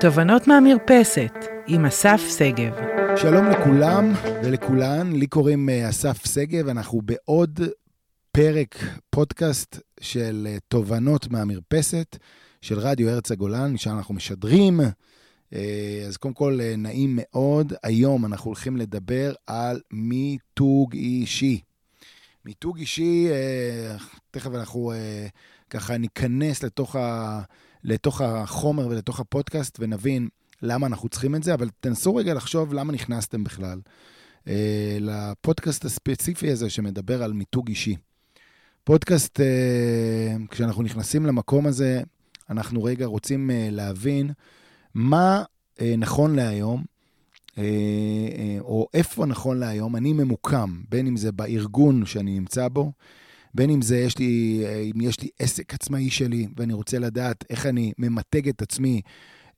תובנות מהמרפסת, עם אסף שגב. שלום לכולם ולכולן, לי קוראים אה, אסף שגב, אנחנו בעוד פרק פודקאסט של אה, תובנות מהמרפסת של רדיו ארץ הגולן, שם אנחנו משדרים. אה, אז קודם כל, נעים מאוד. היום אנחנו הולכים לדבר על מיתוג אישי. מיתוג אישי, תכף אנחנו ככה ניכנס לתוך, ה, לתוך החומר ולתוך הפודקאסט ונבין למה אנחנו צריכים את זה, אבל תנסו רגע לחשוב למה נכנסתם בכלל אה, לפודקאסט הספציפי הזה שמדבר על מיתוג אישי. פודקאסט, אה, כשאנחנו נכנסים למקום הזה, אנחנו רגע רוצים אה, להבין מה אה, נכון להיום, אה, אה, או איפה נכון להיום אני ממוקם, בין אם זה בארגון שאני נמצא בו, בין אם זה, יש לי, אה, אם יש לי עסק עצמאי שלי, ואני רוצה לדעת איך אני ממתג את עצמי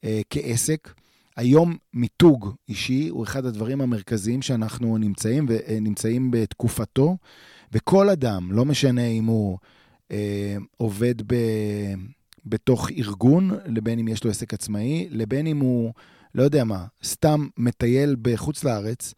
אה, כעסק. היום מיתוג אישי הוא אחד הדברים המרכזיים שאנחנו נמצאים, ונמצאים אה, בתקופתו, וכל אדם, לא משנה אם הוא אה, עובד ב, בתוך ארגון, לבין אם יש לו עסק עצמאי, לבין אם הוא, לא יודע מה, סתם מטייל בחוץ לארץ,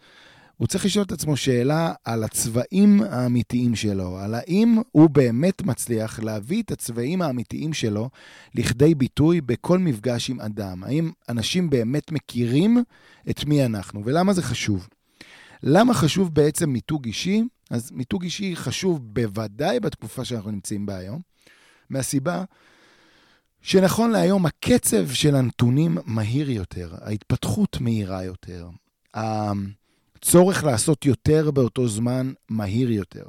הוא צריך לשאול את עצמו שאלה על הצבעים האמיתיים שלו, על האם הוא באמת מצליח להביא את הצבעים האמיתיים שלו לכדי ביטוי בכל מפגש עם אדם. האם אנשים באמת מכירים את מי אנחנו, ולמה זה חשוב? למה חשוב בעצם מיתוג אישי? אז מיתוג אישי חשוב בוודאי בתקופה שאנחנו נמצאים בה היום, מהסיבה שנכון להיום הקצב של הנתונים מהיר יותר, ההתפתחות מהירה יותר. צורך לעשות יותר באותו זמן מהיר יותר.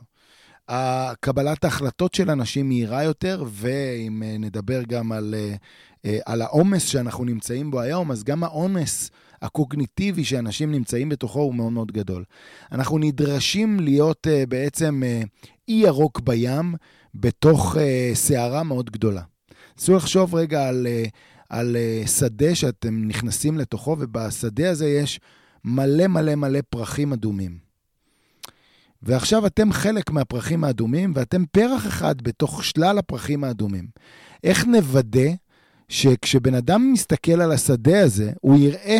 קבלת ההחלטות של אנשים מהירה יותר, ואם אה, נדבר גם על, אה, אה, על העומס שאנחנו נמצאים בו היום, אז גם העומס הקוגניטיבי שאנשים נמצאים בתוכו הוא מאוד מאוד גדול. אנחנו נדרשים להיות בעצם אי ירוק בים בתוך סערה מאוד גדולה. ניסו לחשוב רגע על, על שדה שאתם נכנסים לתוכו, ובשדה הזה יש מלא מלא מלא פרחים אדומים. ועכשיו אתם חלק מהפרחים האדומים, ואתם פרח אחד בתוך שלל הפרחים האדומים. איך נוודא שכשבן אדם מסתכל על השדה הזה, הוא יראה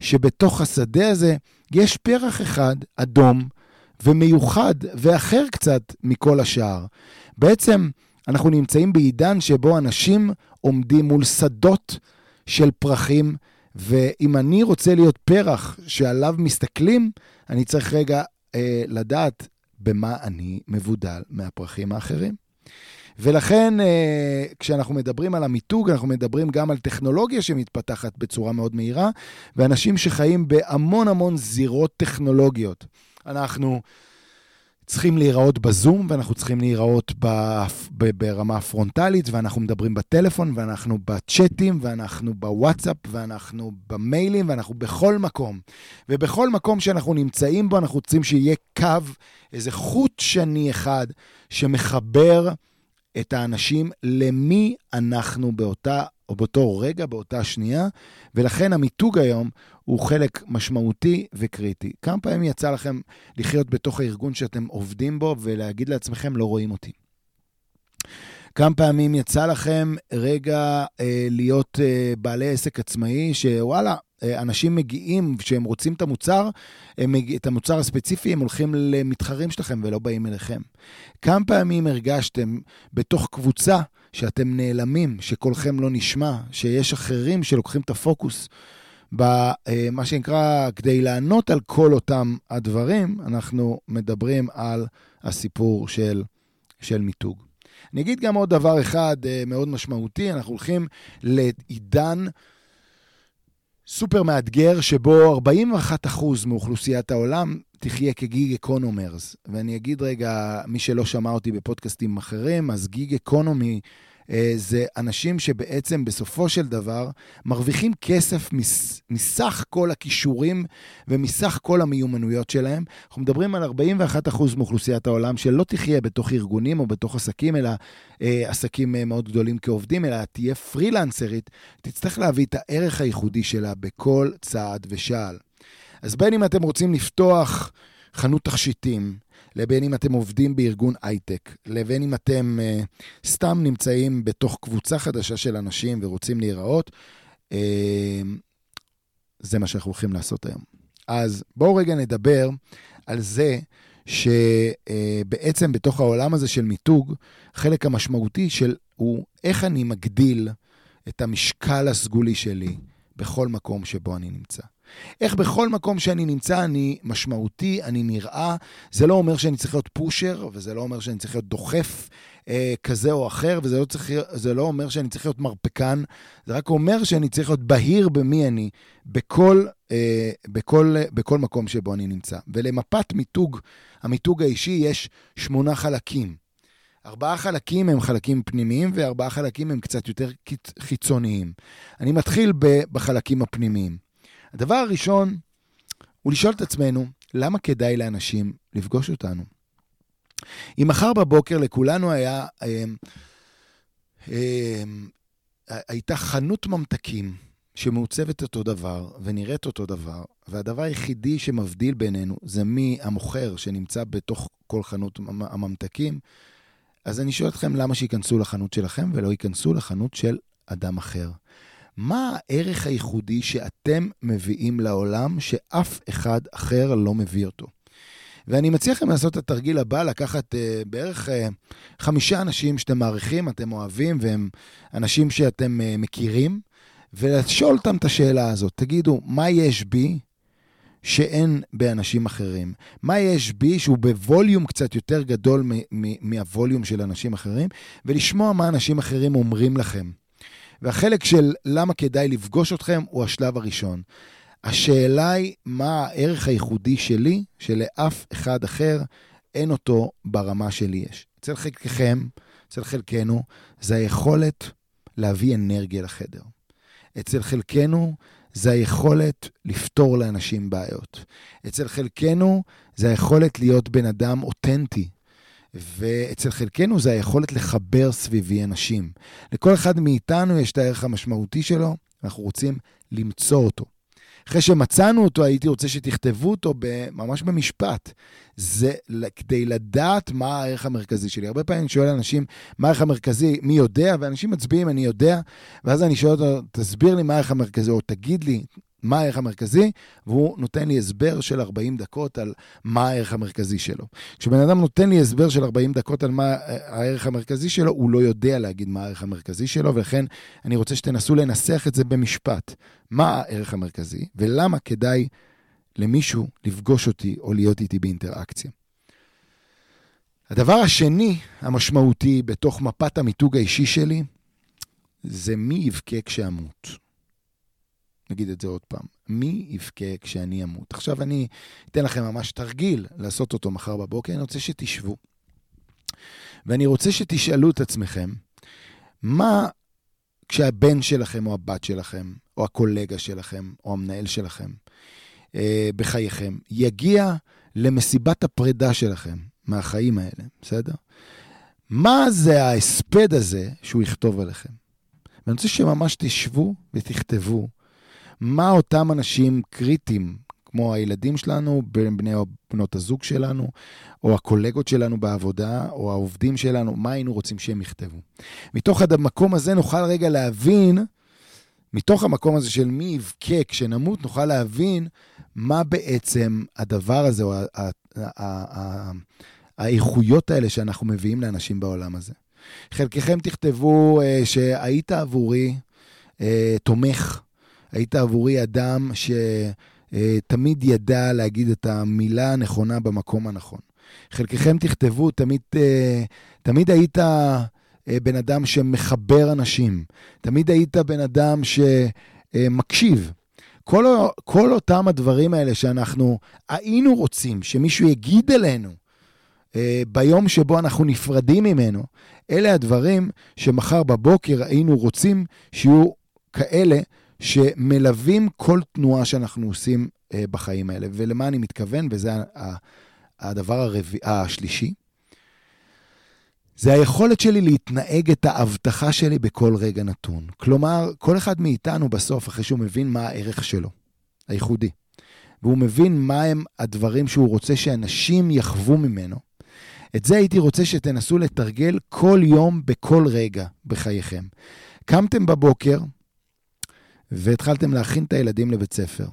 שבתוך השדה הזה יש פרח אחד אדום ומיוחד ואחר קצת מכל השאר. בעצם אנחנו נמצאים בעידן שבו אנשים עומדים מול שדות של פרחים ואם אני רוצה להיות פרח שעליו מסתכלים, אני צריך רגע אה, לדעת במה אני מבודל מהפרחים האחרים. ולכן, אה, כשאנחנו מדברים על המיתוג, אנחנו מדברים גם על טכנולוגיה שמתפתחת בצורה מאוד מהירה, ואנשים שחיים בהמון המון זירות טכנולוגיות. אנחנו צריכים להיראות בזום, ואנחנו צריכים להיראות ברמה הפרונטלית, ואנחנו מדברים בטלפון, ואנחנו בצ'אטים, ואנחנו בוואטסאפ, ואנחנו במיילים, ואנחנו בכל מקום. ובכל מקום שאנחנו נמצאים בו, אנחנו רוצים שיהיה קו, איזה חוט שני אחד, שמחבר את האנשים למי אנחנו באותה, או באותו רגע, באותה שנייה, ולכן המיתוג היום הוא חלק משמעותי וקריטי. כמה פעמים יצא לכם לחיות בתוך הארגון שאתם עובדים בו ולהגיד לעצמכם, לא רואים אותי? כמה פעמים יצא לכם רגע אה, להיות אה, בעלי עסק עצמאי, שוואלה, אה, אנשים מגיעים, כשהם רוצים את המוצר, הם, את המוצר הספציפי, הם הולכים למתחרים שלכם ולא באים אליכם. כמה פעמים הרגשתם בתוך קבוצה שאתם נעלמים, שקולכם לא נשמע, שיש אחרים שלוקחים את הפוקוס במה אה, שנקרא, כדי לענות על כל אותם הדברים, אנחנו מדברים על הסיפור של, של מיתוג. אני אגיד גם עוד דבר אחד אה, מאוד משמעותי, אנחנו הולכים לעידן סופר מאתגר, שבו 41% מאוכלוסיית העולם תחיה כ gig economers. ואני אגיד רגע, מי שלא שמע אותי בפודקאסטים אחרים, אז gig economy זה אנשים שבעצם בסופו של דבר מרוויחים כסף מס, מסך כל הכישורים ומסך כל המיומנויות שלהם. אנחנו מדברים על 41% מאוכלוסיית העולם שלא תחיה בתוך ארגונים או בתוך עסקים, אלא אה, עסקים אה, מאוד גדולים כעובדים, אלא תהיה פרילנסרית, תצטרך להביא את הערך הייחודי שלה בכל צעד ושעל. אז בין אם אתם רוצים לפתוח חנות תכשיטים, לבין אם אתם עובדים בארגון הייטק, לבין אם אתם uh, סתם נמצאים בתוך קבוצה חדשה של אנשים ורוצים להיראות, אה, זה מה שאנחנו הולכים לעשות היום. אז בואו רגע נדבר על זה שבעצם בתוך העולם הזה של מיתוג, החלק המשמעותי של הוא איך אני מגדיל את המשקל הסגולי שלי בכל מקום שבו אני נמצא. איך בכל מקום שאני נמצא אני משמעותי, אני נראה. זה לא אומר שאני צריך להיות פושר, וזה לא אומר שאני צריך להיות דוחף אה, כזה או אחר, וזה לא, צריך, לא אומר שאני צריך להיות מרפקן, זה רק אומר שאני צריך להיות בהיר במי אני בכל, אה, בכל, בכל מקום שבו אני נמצא. ולמפת מיתוג, המיתוג האישי, יש שמונה חלקים. ארבעה חלקים הם חלקים פנימיים, וארבעה חלקים הם קצת יותר חיצוניים. אני מתחיל בחלקים הפנימיים. הדבר הראשון הוא לשאול את עצמנו, למה כדאי לאנשים לפגוש אותנו? אם מחר בבוקר לכולנו היה, אה, אה, הייתה חנות ממתקים שמעוצבת אותו דבר ונראית אותו דבר, והדבר היחידי שמבדיל בינינו זה מי המוכר שנמצא בתוך כל חנות הממתקים, אז אני שואל אתכם למה שייכנסו לחנות שלכם ולא ייכנסו לחנות של אדם אחר. מה הערך הייחודי שאתם מביאים לעולם שאף אחד אחר לא מביא אותו? ואני מציע לכם לעשות את התרגיל הבא, לקחת uh, בערך uh, חמישה אנשים שאתם מעריכים, אתם אוהבים, והם אנשים שאתם uh, מכירים, ולשאול אותם את השאלה הזאת. תגידו, מה יש בי שאין באנשים אחרים? מה יש בי שהוא בווליום קצת יותר גדול מהווליום של אנשים אחרים, ולשמוע מה אנשים אחרים אומרים לכם. והחלק של למה כדאי לפגוש אתכם הוא השלב הראשון. השאלה היא מה הערך הייחודי שלי, שלאף אחד אחר אין אותו ברמה שלי יש. אצל חלקכם, אצל חלקנו, זה היכולת להביא אנרגיה לחדר. אצל חלקנו זה היכולת לפתור לאנשים בעיות. אצל חלקנו זה היכולת להיות בן אדם אותנטי, ואצל חלקנו זה היכולת לחבר סביבי אנשים. לכל אחד מאיתנו יש את הערך המשמעותי שלו, אנחנו רוצים למצוא אותו. אחרי שמצאנו אותו, הייתי רוצה שתכתבו אותו ממש במשפט. זה כדי לדעת מה הערך המרכזי שלי. הרבה פעמים אני שואל אנשים, מה הערך המרכזי, מי יודע? ואנשים מצביעים, אני יודע, ואז אני שואל אותו, תסביר לי מה הערך המרכזי, או תגיד לי, מה הערך המרכזי, והוא נותן לי הסבר של 40 דקות על מה הערך המרכזי שלו. כשבן אדם נותן לי הסבר של 40 דקות על מה הערך המרכזי שלו, הוא לא יודע להגיד מה הערך המרכזי שלו, ולכן אני רוצה שתנסו לנסח את זה במשפט. מה הערך המרכזי, ולמה כדאי למישהו לפגוש אותי או להיות איתי באינטראקציה. הדבר השני המשמעותי בתוך מפת המיתוג האישי שלי, זה מי יבכה כשאמות. נגיד את זה עוד פעם, מי יבכה כשאני אמות? עכשיו אני אתן לכם ממש תרגיל לעשות אותו מחר בבוקר, אני רוצה שתשבו. ואני רוצה שתשאלו את עצמכם, מה כשהבן שלכם או הבת שלכם, או הקולגה שלכם, או המנהל שלכם, אה, בחייכם, יגיע למסיבת הפרידה שלכם מהחיים האלה, בסדר? מה זה ההספד הזה שהוא יכתוב עליכם? ואני רוצה שממש תשבו ותכתבו מה אותם אנשים קריטיים, כמו הילדים שלנו, בני או בנות הזוג שלנו, או הקולגות שלנו בעבודה, או העובדים שלנו, מה היינו רוצים שהם יכתבו. מתוך המקום הזה נוכל רגע להבין, מתוך המקום הזה של מי יבכה כשנמות, נוכל להבין מה בעצם הדבר הזה, או האיכויות האלה שאנחנו מביאים לאנשים בעולם הזה. חלקכם תכתבו uh, שהיית עבורי uh, תומך, היית עבורי אדם שתמיד ידע להגיד את המילה הנכונה במקום הנכון. חלקכם תכתבו, תמיד, אה, תמיד היית אה, בן אדם שמחבר אנשים, תמיד היית בן אדם שמקשיב. כל, כל אותם הדברים האלה שאנחנו היינו רוצים שמישהו יגיד עלינו אה, ביום שבו אנחנו נפרדים ממנו, אלה הדברים שמחר בבוקר היינו רוצים שיהיו כאלה שמלווים כל תנועה שאנחנו עושים אה, בחיים האלה. ולמה אני מתכוון, וזה הדבר הרביע, השלישי, זה היכולת שלי להתנהג את ההבטחה שלי בכל רגע נתון. כלומר, כל אחד מאיתנו בסוף, אחרי שהוא מבין מה הערך שלו, הייחודי, והוא מבין מהם הדברים שהוא רוצה שאנשים יחוו ממנו, את זה הייתי רוצה שתנסו לתרגל כל יום, בכל רגע בחייכם. קמתם בבוקר, והתחלתם להכין את הילדים לבית ספר.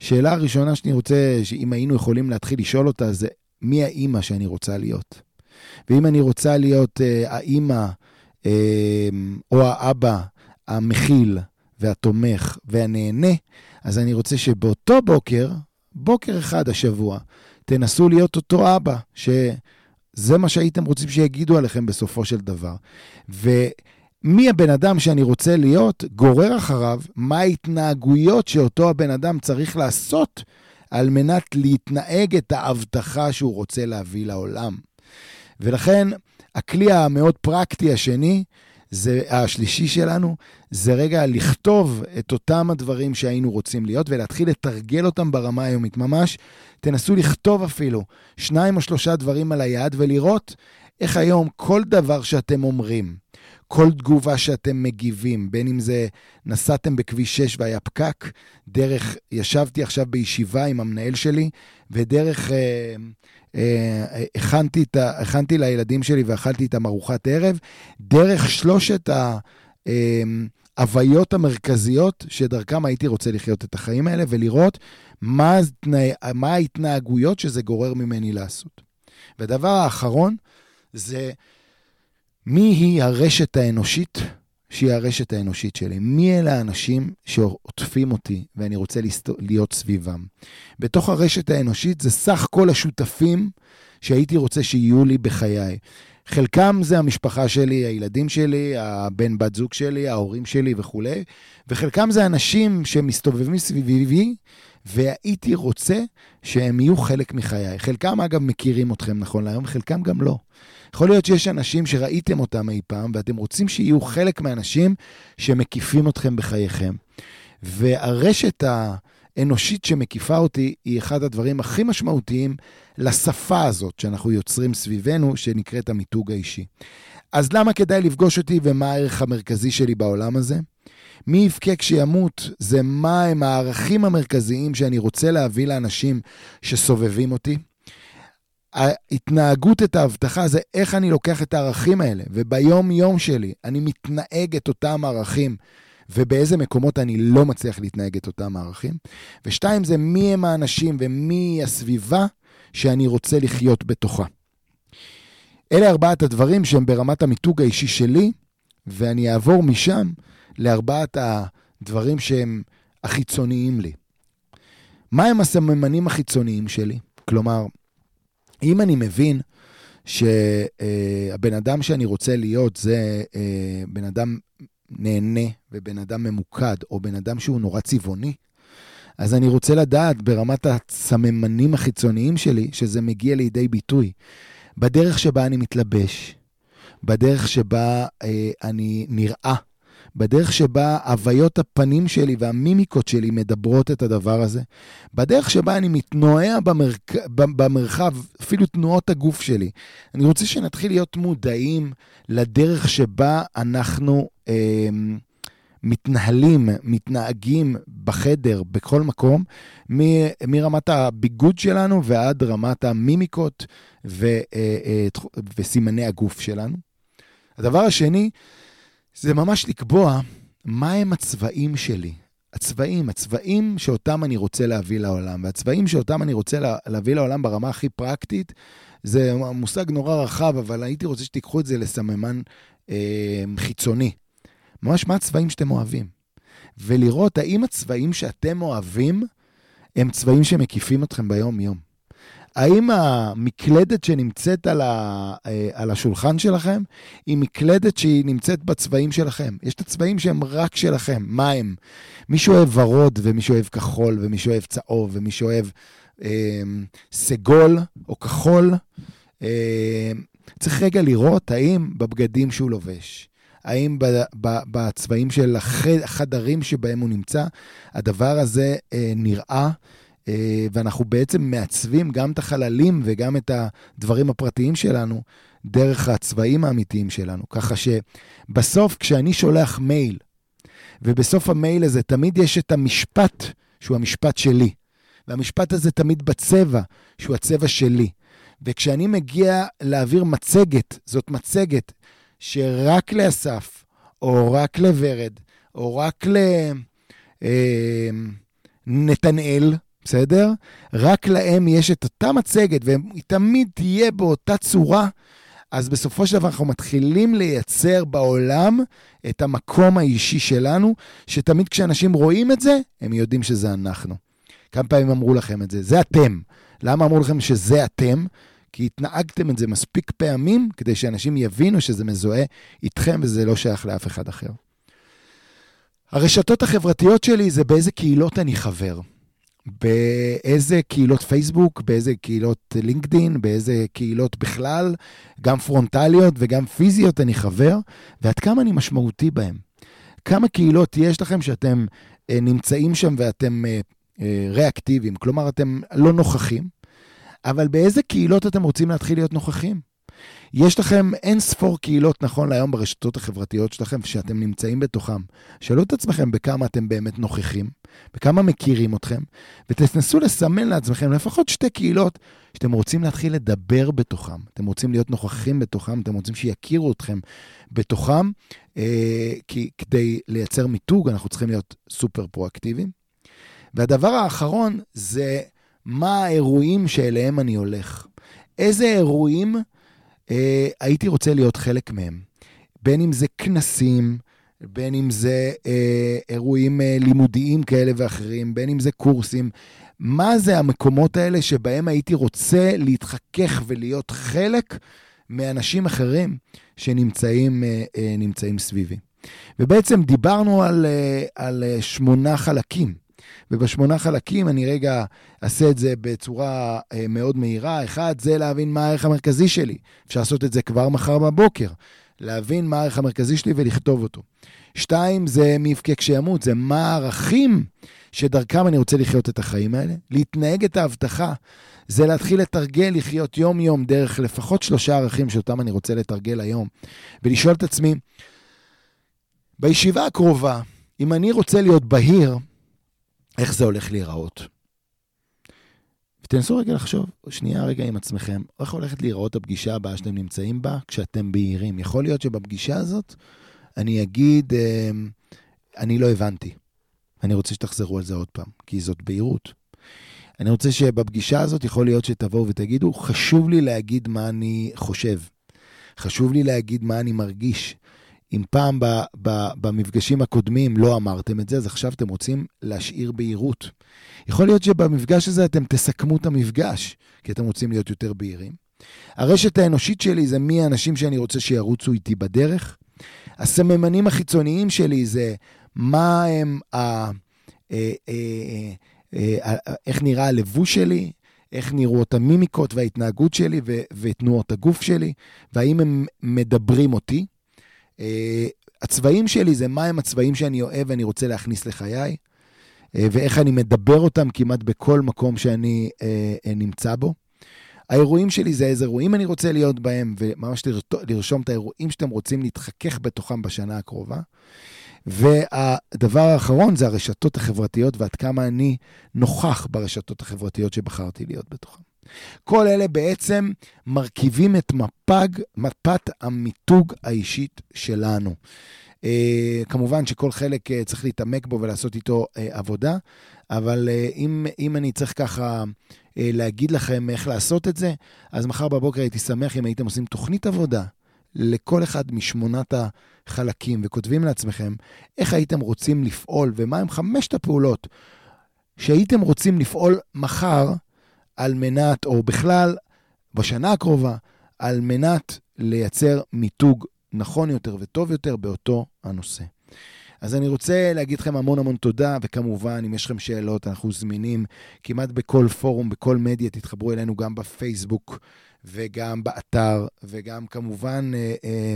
שאלה הראשונה שאני רוצה, שאם היינו יכולים להתחיל לשאול אותה, זה מי האימא שאני רוצה להיות? ואם אני רוצה להיות אה, האימא אה, או האבא המכיל והתומך והנהנה, אז אני רוצה שבאותו בוקר, בוקר אחד השבוע, תנסו להיות אותו אבא, שזה מה שהייתם רוצים שיגידו עליכם בסופו של דבר. ומי הבן אדם שאני רוצה להיות, גורר אחריו מה ההתנהגויות שאותו הבן אדם צריך לעשות על מנת להתנהג את ההבטחה שהוא רוצה להביא לעולם. ולכן, הכלי המאוד פרקטי השני, זה השלישי שלנו, זה רגע לכתוב את אותם הדברים שהיינו רוצים להיות ולהתחיל לתרגל אותם ברמה היומית. ממש תנסו לכתוב אפילו שניים או שלושה דברים על היד ולראות איך היום כל דבר שאתם אומרים, כל תגובה שאתם מגיבים, בין אם זה נסעתם בכביש 6 והיה פקק, דרך, ישבתי עכשיו בישיבה עם המנהל שלי, ודרך, אה, אה, הכנתי, את, הכנתי לילדים שלי ואכלתי איתם ארוחת ערב, דרך שלושת ה... אה, ההוויות המרכזיות שדרכם הייתי רוצה לחיות את החיים האלה ולראות מה, מה ההתנהגויות שזה גורר ממני לעשות. והדבר האחרון זה מי היא הרשת האנושית שהיא הרשת האנושית שלי. מי אלה האנשים שעוטפים אותי ואני רוצה להיות סביבם. בתוך הרשת האנושית זה סך כל השותפים שהייתי רוצה שיהיו לי בחיי. חלקם זה המשפחה שלי, הילדים שלי, הבן בת זוג שלי, ההורים שלי וכולי, וחלקם זה אנשים שמסתובבים סביבי, והייתי רוצה שהם יהיו חלק מחיי. חלקם, אגב, מכירים אתכם נכון להיום, חלקם גם לא. יכול להיות שיש אנשים שראיתם אותם אי פעם, ואתם רוצים שיהיו חלק מהאנשים שמקיפים אתכם בחייכם. והרשת האנושית שמקיפה אותי היא אחד הדברים הכי משמעותיים לשפה הזאת שאנחנו יוצרים סביבנו, שנקראת המיתוג האישי. אז למה כדאי לפגוש אותי ומה הערך המרכזי שלי בעולם הזה? מי יבכה כשימות זה מה הם הערכים המרכזיים שאני רוצה להביא לאנשים שסובבים אותי. ההתנהגות את ההבטחה זה איך אני לוקח את הערכים האלה, וביום-יום שלי אני מתנהג את אותם ערכים, ובאיזה מקומות אני לא מצליח להתנהג את אותם הערכים. ושתיים, זה מי הם האנשים ומי הסביבה שאני רוצה לחיות בתוכה. אלה ארבעת הדברים שהם ברמת המיתוג האישי שלי, ואני אעבור משם לארבעת הדברים שהם החיצוניים לי. מהם הסממנים החיצוניים שלי? כלומר, אם אני מבין שהבן אדם שאני רוצה להיות זה אה, בן אדם נהנה ובן אדם ממוקד, או בן אדם שהוא נורא צבעוני, אז אני רוצה לדעת ברמת הסממנים החיצוניים שלי, שזה מגיע לידי ביטוי. בדרך שבה אני מתלבש, בדרך שבה אה, אני נראה, בדרך שבה הוויות הפנים שלי והמימיקות שלי מדברות את הדבר הזה, בדרך שבה אני מתנועע במרק... במרחב, אפילו תנועות הגוף שלי. אני רוצה שנתחיל להיות מודעים לדרך שבה אנחנו אה, מתנהלים, מתנהגים בחדר, בכל מקום, מ- מרמת הביגוד שלנו ועד רמת המימיקות ו- אה, אה, וסימני הגוף שלנו. הדבר השני, זה ממש לקבוע מהם הצבעים שלי. הצבעים, הצבעים שאותם אני רוצה להביא לעולם. והצבעים שאותם אני רוצה לה, להביא לעולם ברמה הכי פרקטית, זה מושג נורא רחב, אבל הייתי רוצה שתיקחו את זה לסממן אה, חיצוני. ממש מה הצבעים שאתם אוהבים. ולראות האם הצבעים שאתם אוהבים הם צבעים שמקיפים אתכם ביום-יום. האם המקלדת שנמצאת על, ה, אה, על השולחן שלכם היא מקלדת שהיא נמצאת בצבעים שלכם? יש את הצבעים שהם רק שלכם, מה הם? מי שאוהב ורוד ומי שאוהב כחול ומי שאוהב צהוב ומי שאוהב אה, סגול או כחול, אה, צריך רגע לראות האם בבגדים שהוא לובש, האם בצבעים של החדרים שבהם הוא נמצא, הדבר הזה אה, נראה אה, ואנחנו בעצם מעצבים גם את החללים וגם את הדברים הפרטיים שלנו דרך הצבעים האמיתיים שלנו. ככה שבסוף, כשאני שולח מייל, ובסוף המייל הזה תמיד יש את המשפט שהוא המשפט שלי, והמשפט הזה תמיד בצבע, שהוא הצבע שלי. וכשאני מגיע להעביר מצגת, זאת מצגת שרק לאסף, או רק לוורד, או רק ל... אה, בסדר? רק להם יש את אותה מצגת, והיא תמיד תהיה באותה צורה. אז בסופו של דבר אנחנו מתחילים לייצר בעולם את המקום האישי שלנו, שתמיד כשאנשים רואים את זה, הם יודעים שזה אנחנו. כמה פעמים אמרו לכם את זה? זה אתם. למה אמרו לכם שזה אתם? כי התנהגתם את זה מספיק פעמים כדי שאנשים יבינו שזה מזוהה איתכם וזה לא שייך לאף אחד אחר. הרשתות החברתיות שלי זה באיזה קהילות אני חבר. באיזה קהילות פייסבוק, באיזה קהילות לינקדין, באיזה קהילות בכלל, גם פרונטליות וגם פיזיות אני חבר, ועד כמה אני משמעותי בהם. כמה קהילות יש לכם שאתם אה, נמצאים שם ואתם אה, אה, ריאקטיביים, כלומר אתם לא נוכחים, אבל באיזה קהילות אתם רוצים להתחיל להיות נוכחים? יש לכם אין ספור קהילות נכון להיום ברשתות החברתיות שלכם, שאתם נמצאים בתוכם. שאלו את עצמכם בכמה אתם באמת נוכחים, בכמה מכירים אתכם, ותנסו לסמן לעצמכם לפחות שתי קהילות שאתם רוצים להתחיל לדבר בתוכם. אתם רוצים להיות נוכחים בתוכם, אתם רוצים שיכירו אתכם בתוכם, אה, כי כדי לייצר מיתוג אנחנו צריכים להיות סופר פרואקטיביים. והדבר האחרון זה מה האירועים שאליהם אני הולך. איזה אירועים אה, הייתי רוצה להיות חלק מהם. בין אם זה כנסים, בין אם זה אה, אירועים אה, לימודיים כאלה ואחרים, בין אם זה קורסים. מה זה המקומות האלה שבהם הייתי רוצה להתחכך ולהיות חלק מאנשים אחרים שנמצאים אה, אה, סביבי. ובעצם דיברנו על, אה, על אה, שמונה חלקים. ובשמונה חלקים אני רגע אעשה את זה בצורה אה, מאוד מהירה. אחד, זה להבין מה הערך המרכזי שלי. אפשר לעשות את זה כבר מחר בבוקר. להבין מה הערך המרכזי שלי ולכתוב אותו. שתיים, זה מי יבכה כשימות, זה מה הערכים שדרכם אני רוצה לחיות את החיים האלה. להתנהג את ההבטחה, זה להתחיל לתרגל, לחיות יום-יום דרך לפחות שלושה ערכים שאותם אני רוצה לתרגל היום. ולשאול את עצמי, בישיבה הקרובה, אם אני רוצה להיות בהיר, איך זה הולך להיראות. ותנסו רגע לחשוב, שנייה רגע עם עצמכם, איך הולכת להיראות הפגישה הבאה שאתם נמצאים בה כשאתם בהירים. יכול להיות שבפגישה הזאת אני אגיד, אמ, אני לא הבנתי. אני רוצה שתחזרו על זה עוד פעם, כי זאת בהירות. אני רוצה שבפגישה הזאת יכול להיות שתבואו ותגידו, חשוב לי להגיד מה אני חושב. חשוב לי להגיד מה אני מרגיש. אם פעם ב, ב, במפגשים הקודמים לא אמרתם את זה, אז עכשיו אתם רוצים להשאיר בהירות. יכול להיות שבמפגש הזה אתם תסכמו את המפגש, כי אתם רוצים להיות יותר בהירים. הרשת האנושית שלי זה מי האנשים שאני רוצה שירוצו איתי בדרך. הסממנים החיצוניים שלי זה מה הם ה... אה, אה, אה, איך נראה הלבוש שלי, איך נראות המימיקות וההתנהגות שלי ותנועות הגוף שלי, והאם הם מדברים אותי. אה, הצבעים שלי זה מה הם הצבעים שאני אוהב ואני רוצה להכניס לחיי, אה, ואיך אני מדבר אותם כמעט בכל מקום שאני אה, נמצא בו. האירועים שלי זה איזה אירועים אני רוצה להיות בהם, וממש לרשום את האירועים שאתם רוצים להתחכך בתוכם בשנה הקרובה. והדבר האחרון זה הרשתות החברתיות ועד כמה אני נוכח ברשתות החברתיות שבחרתי להיות בתוכן. כל אלה בעצם מרכיבים את מפג, מפת המיתוג האישית שלנו. Uh, כמובן שכל חלק uh, צריך להתעמק בו ולעשות איתו uh, עבודה, אבל uh, אם, אם אני צריך ככה uh, להגיד לכם איך לעשות את זה, אז מחר בבוקר הייתי שמח אם הייתם עושים תוכנית עבודה לכל אחד משמונת החלקים וכותבים לעצמכם איך הייתם רוצים לפעול ומהם חמשת הפעולות שהייתם רוצים לפעול מחר על מנת, או בכלל בשנה הקרובה, על מנת לייצר מיתוג נכון יותר וטוב יותר באותו הנושא. אז אני רוצה להגיד לכם המון המון תודה, וכמובן, אם יש לכם שאלות, אנחנו זמינים כמעט בכל פורום, בכל מדיה, תתחברו אלינו גם בפייסבוק וגם באתר, וגם כמובן אה, אה,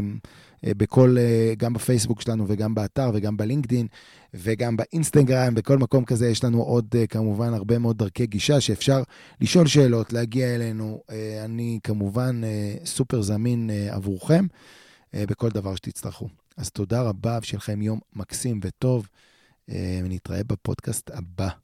אה, בכל, גם בפייסבוק שלנו וגם באתר וגם בלינקדין וגם באינסטגרם, בכל מקום כזה יש לנו עוד כמובן הרבה מאוד דרכי גישה שאפשר לשאול שאלות, להגיע אלינו. אני כמובן סופר זמין עבורכם בכל דבר שתצטרכו. אז תודה רבה, ושיהיה לכם יום מקסים וטוב, ונתראה בפודקאסט הבא.